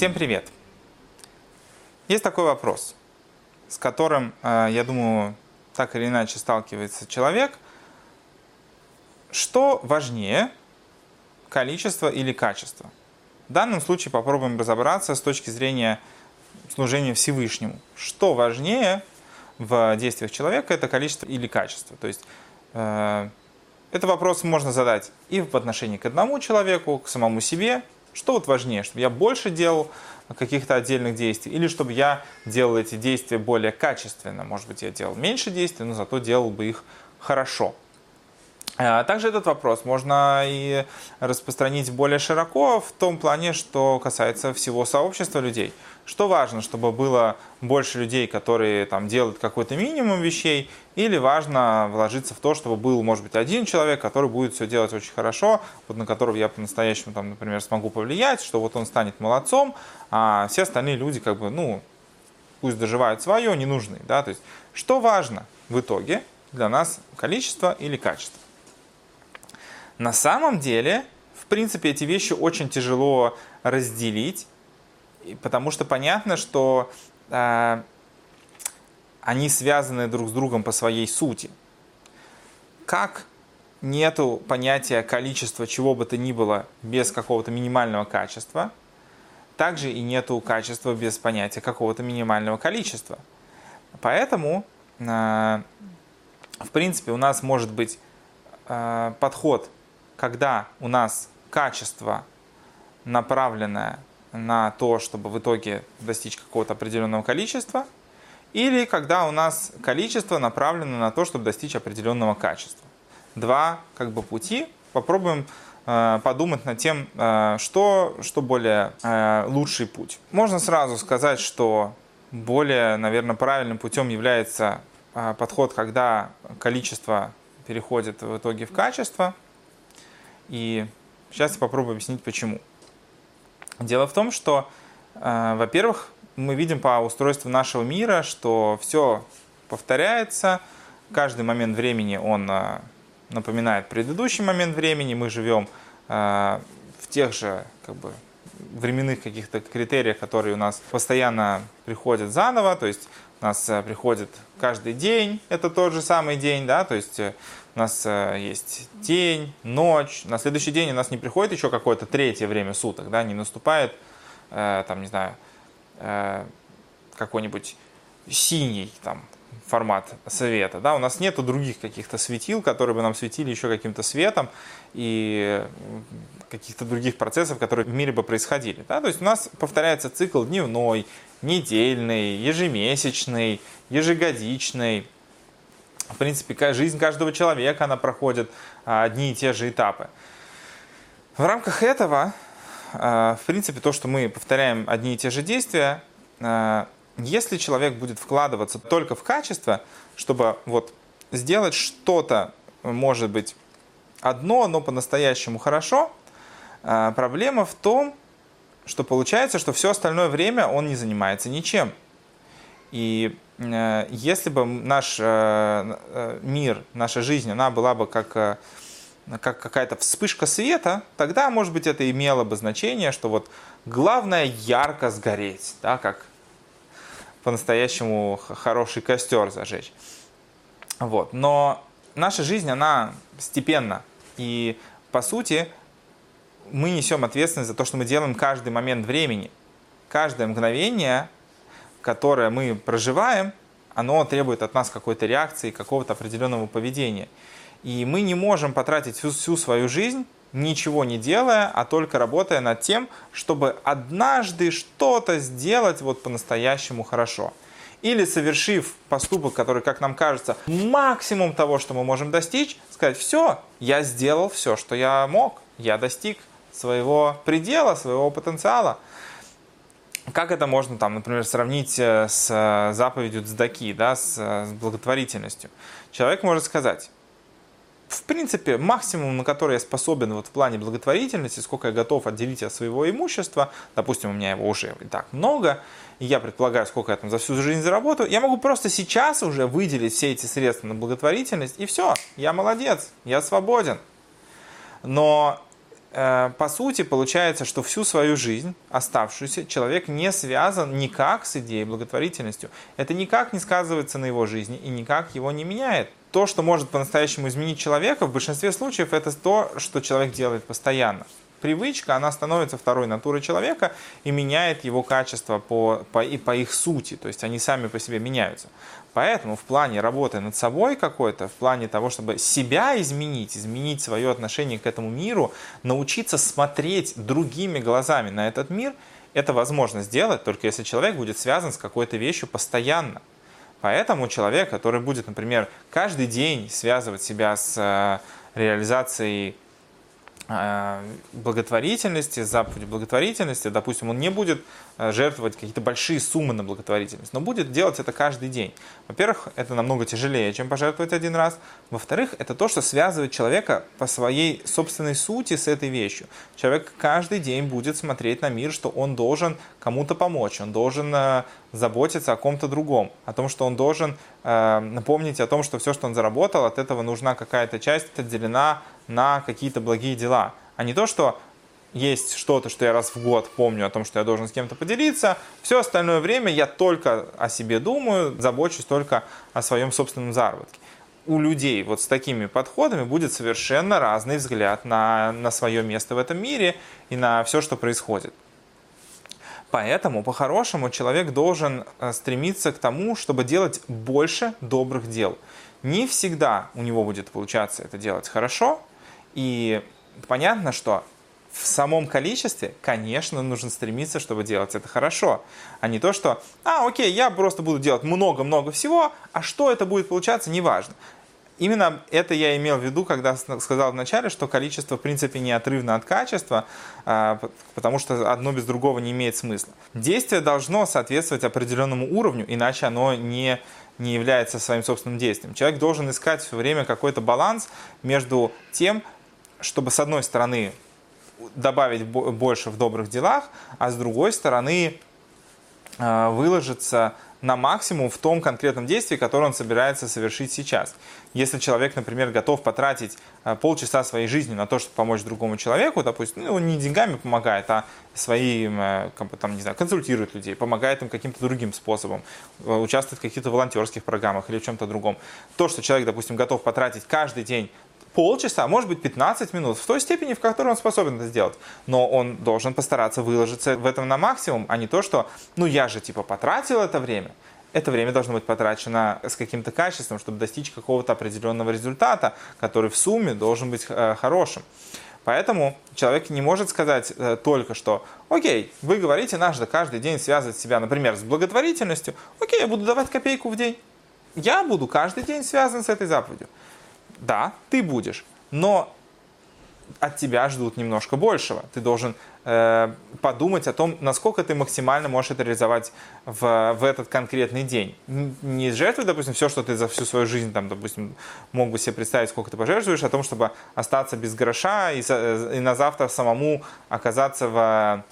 Всем привет! Есть такой вопрос, с которым, э, я думаю, так или иначе сталкивается человек. Что важнее, количество или качество? В данном случае попробуем разобраться с точки зрения служения Всевышнему. Что важнее в действиях человека, это количество или качество? То есть э, этот вопрос можно задать и в отношении к одному человеку, к самому себе. Что вот важнее, чтобы я больше делал каких-то отдельных действий, или чтобы я делал эти действия более качественно. Может быть, я делал меньше действий, но зато делал бы их хорошо. А также этот вопрос можно и распространить более широко в том плане, что касается всего сообщества людей. Что важно, чтобы было больше людей, которые там делают какой-то минимум вещей, или важно вложиться в то, чтобы был, может быть, один человек, который будет все делать очень хорошо, вот на которого я по-настоящему, там, например, смогу повлиять, что вот он станет молодцом, а все остальные люди, как бы, ну, пусть доживают свое, не нужны, да, то есть, что важно в итоге для нас, количество или качество? На самом деле, в принципе, эти вещи очень тяжело разделить, потому что понятно, что э, они связаны друг с другом по своей сути. Как нету понятия количества чего бы то ни было без какого-то минимального качества, также и нету качества без понятия какого-то минимального количества. Поэтому, э, в принципе, у нас может быть э, подход когда у нас качество направленное на то, чтобы в итоге достичь какого-то определенного количества, или когда у нас количество направлено на то, чтобы достичь определенного качества. Два как бы пути. Попробуем э, подумать над тем, э, что, что более э, лучший путь. Можно сразу сказать, что более, наверное, правильным путем является подход, когда количество переходит в итоге в качество – и сейчас я попробую объяснить, почему. Дело в том, что, э, во-первых, мы видим по устройству нашего мира, что все повторяется, каждый момент времени он э, напоминает предыдущий момент времени, мы живем э, в тех же как бы, временных каких-то критериях, которые у нас постоянно приходят заново, то есть у нас э, приходит каждый день, это тот же самый день, да, то есть э, у нас э, есть день, ночь, на следующий день у нас не приходит еще какое-то третье время суток, да, не наступает, там, не знаю, какой-нибудь синий там формат света, да, у нас нету других каких-то светил, которые бы нам светили еще каким-то светом и каких-то других процессов, которые в мире бы происходили, да, то есть у нас повторяется цикл дневной, недельный, ежемесячный, ежегодичный. В принципе, жизнь каждого человека, она проходит а, одни и те же этапы. В рамках этого, а, в принципе, то, что мы повторяем одни и те же действия, а, если человек будет вкладываться только в качество, чтобы вот сделать что-то, может быть, одно, но по-настоящему хорошо, проблема в том, что получается, что все остальное время он не занимается ничем. И э, если бы наш э, э, мир, наша жизнь, она была бы как, э, как какая-то вспышка света, тогда, может быть, это имело бы значение, что вот главное ярко сгореть, да, как по-настоящему хороший костер зажечь. Вот. Но наша жизнь, она степенна. И, по сути, мы несем ответственность за то, что мы делаем каждый момент времени. Каждое мгновение, которое мы проживаем, оно требует от нас какой-то реакции, какого-то определенного поведения. И мы не можем потратить всю, всю свою жизнь, ничего не делая, а только работая над тем, чтобы однажды что-то сделать вот по-настоящему хорошо. Или совершив поступок, который, как нам кажется, максимум того, что мы можем достичь, сказать, все, я сделал все, что я мог, я достиг своего предела, своего потенциала. Как это можно, там, например, сравнить э, с э, заповедью Цдаки, да, с, э, с благотворительностью? Человек может сказать, в принципе, максимум, на который я способен вот в плане благотворительности, сколько я готов отделить от своего имущества, допустим, у меня его уже и так много, и я предполагаю, сколько я там за всю жизнь заработаю, я могу просто сейчас уже выделить все эти средства на благотворительность, и все, я молодец, я свободен. Но по сути, получается, что всю свою жизнь, оставшуюся, человек не связан никак с идеей благотворительностью. Это никак не сказывается на его жизни и никак его не меняет. То, что может по-настоящему изменить человека, в большинстве случаев это то, что человек делает постоянно привычка, она становится второй натурой человека и меняет его качество по, по, и по их сути, то есть они сами по себе меняются. Поэтому в плане работы над собой какой-то, в плане того, чтобы себя изменить, изменить свое отношение к этому миру, научиться смотреть другими глазами на этот мир, это возможно сделать только если человек будет связан с какой-то вещью постоянно. Поэтому человек, который будет, например, каждый день связывать себя с э, реализацией Э, благотворительности, заповеди благотворительности, допустим, он не будет э, жертвовать какие-то большие суммы на благотворительность, но будет делать это каждый день. Во-первых, это намного тяжелее, чем пожертвовать один раз. Во-вторых, это то, что связывает человека по своей собственной сути с этой вещью. Человек каждый день будет смотреть на мир, что он должен кому-то помочь, он должен э, заботиться о ком-то другом, о том, что он должен напомнить о том, что все, что он заработал, от этого нужна какая-то часть отделена на какие-то благие дела, а не то, что есть что-то, что я раз в год помню о том, что я должен с кем-то поделиться. Все остальное время я только о себе думаю, забочусь только о своем собственном заработке. У людей вот с такими подходами будет совершенно разный взгляд на, на свое место в этом мире и на все, что происходит. Поэтому, по-хорошему, человек должен э, стремиться к тому, чтобы делать больше добрых дел. Не всегда у него будет получаться это делать хорошо, и понятно, что в самом количестве, конечно, нужно стремиться, чтобы делать это хорошо, а не то, что, а, окей, я просто буду делать много-много всего, а что это будет получаться, неважно. Именно это я имел в виду, когда сказал вначале, что количество, в принципе, неотрывно от качества, а, потому что одно без другого не имеет смысла. Действие должно соответствовать определенному уровню, иначе оно не не является своим собственным действием. Человек должен искать все время какой-то баланс между тем, чтобы с одной стороны добавить больше в добрых делах, а с другой стороны э, выложиться на максимум в том конкретном действии, которое он собирается совершить сейчас. Если человек, например, готов потратить э, полчаса своей жизни на то, чтобы помочь другому человеку, допустим, ну, он не деньгами помогает, а своим, э, там, не знаю, консультирует людей, помогает им каким-то другим способом, участвует в каких-то волонтерских программах или в чем-то другом. То, что человек, допустим, готов потратить каждый день полчаса, может быть 15 минут, в той степени, в которой он способен это сделать. Но он должен постараться выложиться в этом на максимум, а не то, что, ну я же типа потратил это время. Это время должно быть потрачено с каким-то качеством, чтобы достичь какого-то определенного результата, который в сумме должен быть э, хорошим. Поэтому человек не может сказать э, только, что окей, вы говорите, надо каждый день связывать себя, например, с благотворительностью, окей, я буду давать копейку в день. Я буду каждый день связан с этой заповедью да, ты будешь, но от тебя ждут немножко большего. Ты должен э, подумать о том, насколько ты максимально можешь это реализовать в, в этот конкретный день. Не жертвуй, допустим, все, что ты за всю свою жизнь, там, допустим, мог бы себе представить, сколько ты пожертвуешь, о том, чтобы остаться без гроша и, и на завтра самому оказаться в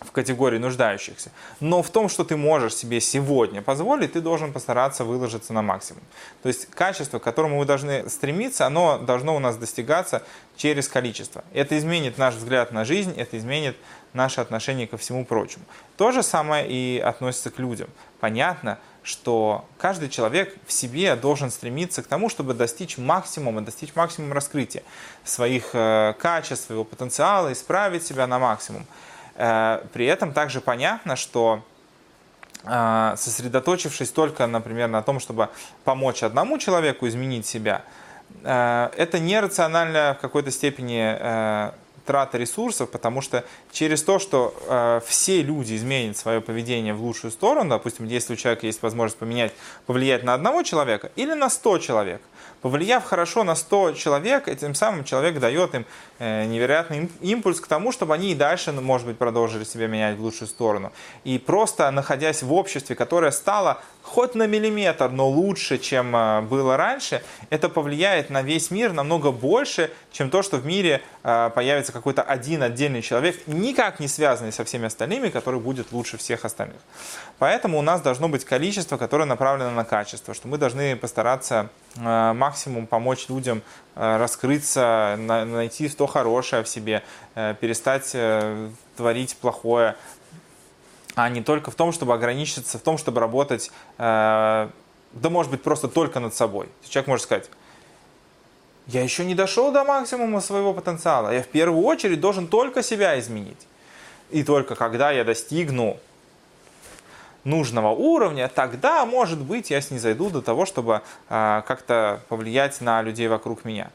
в категории нуждающихся. Но в том, что ты можешь себе сегодня позволить, ты должен постараться выложиться на максимум. То есть качество, к которому мы должны стремиться, оно должно у нас достигаться через количество. Это изменит наш взгляд на жизнь, это изменит наше отношение ко всему прочему. То же самое и относится к людям. Понятно, что каждый человек в себе должен стремиться к тому, чтобы достичь максимума, достичь максимума раскрытия своих э, качеств, своего потенциала, исправить себя на максимум. Э, при этом также понятно, что э, сосредоточившись только, например, на том, чтобы помочь одному человеку изменить себя, э, это нерациональная в какой-то степени трата ресурсов, потому что через то, что все люди изменят свое поведение в лучшую сторону, допустим, если у человека есть возможность поменять, повлиять на одного человека или на 100 человек – Повлияв хорошо на 100 человек, этим самым человек дает им э, невероятный импульс к тому, чтобы они и дальше, ну, может быть, продолжили себя менять в лучшую сторону. И просто находясь в обществе, которое стало хоть на миллиметр, но лучше, чем э, было раньше, это повлияет на весь мир намного больше, чем то, что в мире э, появится какой-то один отдельный человек, никак не связанный со всеми остальными, который будет лучше всех остальных. Поэтому у нас должно быть количество, которое направлено на качество, что мы должны постараться э, максимум помочь людям э, раскрыться, найти то хорошее в себе, э, перестать творить плохое, а не только в том, чтобы ограничиться, в том, чтобы работать, да может быть просто только над собой. Человек может сказать, я еще не дошел до максимума своего потенциала. Я в первую очередь должен только себя изменить. И только когда я достигну нужного уровня, тогда, может быть, я снизойду до того, чтобы э, как-то повлиять на людей вокруг меня.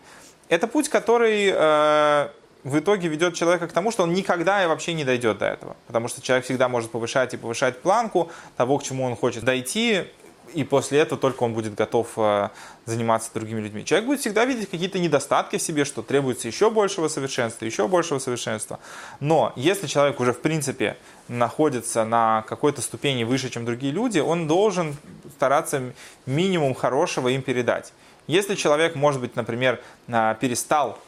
Это путь, который э, в итоге ведет человека к тому, что он никогда и вообще не дойдет до этого. Потому что человек всегда может повышать и повышать планку того, к чему он хочет дойти, и после этого только он будет готов э, заниматься другими людьми. Человек будет всегда видеть какие-то недостатки в себе, что требуется еще большего совершенства, еще большего совершенства. Но если человек уже в принципе находится на какой-то ступени выше, чем другие люди, он должен стараться минимум хорошего им передать. Если человек, может быть, например, э, перестал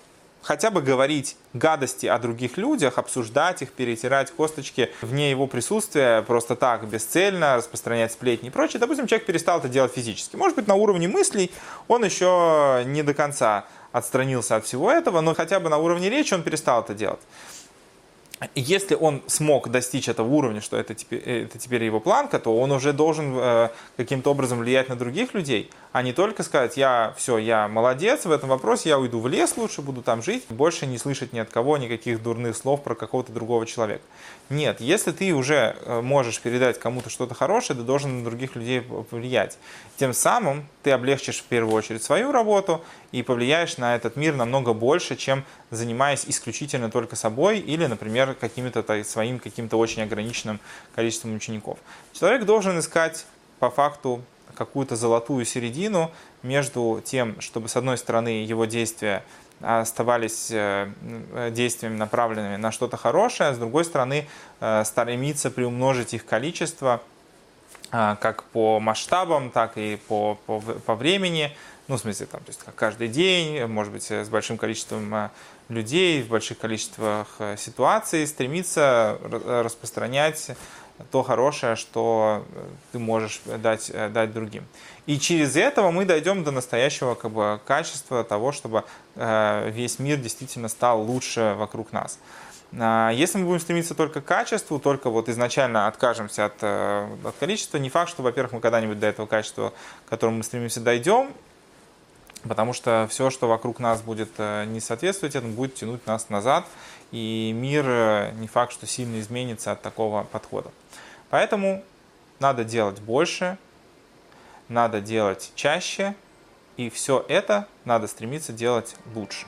хотя бы говорить гадости о других людях, обсуждать их, перетирать косточки вне его присутствия, просто так, бесцельно, распространять сплетни и прочее. Допустим, человек перестал это делать физически. Может быть, на уровне мыслей он еще не до конца отстранился от всего этого, но хотя бы на уровне речи он перестал это делать если он смог достичь этого уровня, что это теперь, э, это теперь его планка, то он уже должен э, каким-то образом влиять на других людей, а не только сказать, я все, я молодец в этом вопросе, я уйду в лес лучше, буду там жить, больше не слышать ни от кого никаких дурных слов про какого-то другого человека. Нет, если ты уже э, можешь передать кому-то что-то хорошее, ты должен на других людей повлиять. Тем самым ты облегчишь в первую очередь свою работу и повлияешь на этот мир намного больше, чем занимаясь исключительно только собой или, например, каким-то своим каким-то очень ограниченным количеством учеников. Человек должен искать по факту какую-то золотую середину между тем, чтобы с одной стороны его действия оставались э, действиями, направленными на что-то хорошее, а с другой стороны э, стремиться приумножить их количество как по масштабам, так и по, по, по времени, ну, в смысле, там, то есть, как каждый день, может быть, с большим количеством а, людей, в больших количествах а, ситуаций, стремиться распространять то хорошее, что ты можешь дать, дать другим. И через этого мы дойдем до настоящего как бы, качества того, чтобы весь мир действительно стал лучше вокруг нас. А, если мы будем стремиться только к качеству, только вот изначально откажемся от, э, от количества, не факт, что, во-первых, мы когда-нибудь до этого качества, к которому мы стремимся, дойдем, потому что все, что вокруг нас будет э, не соответствовать этому, будет тянуть нас назад, и мир э, не факт, что сильно изменится от такого подхода. Поэтому надо делать больше, надо делать чаще, и все это надо стремиться делать лучше.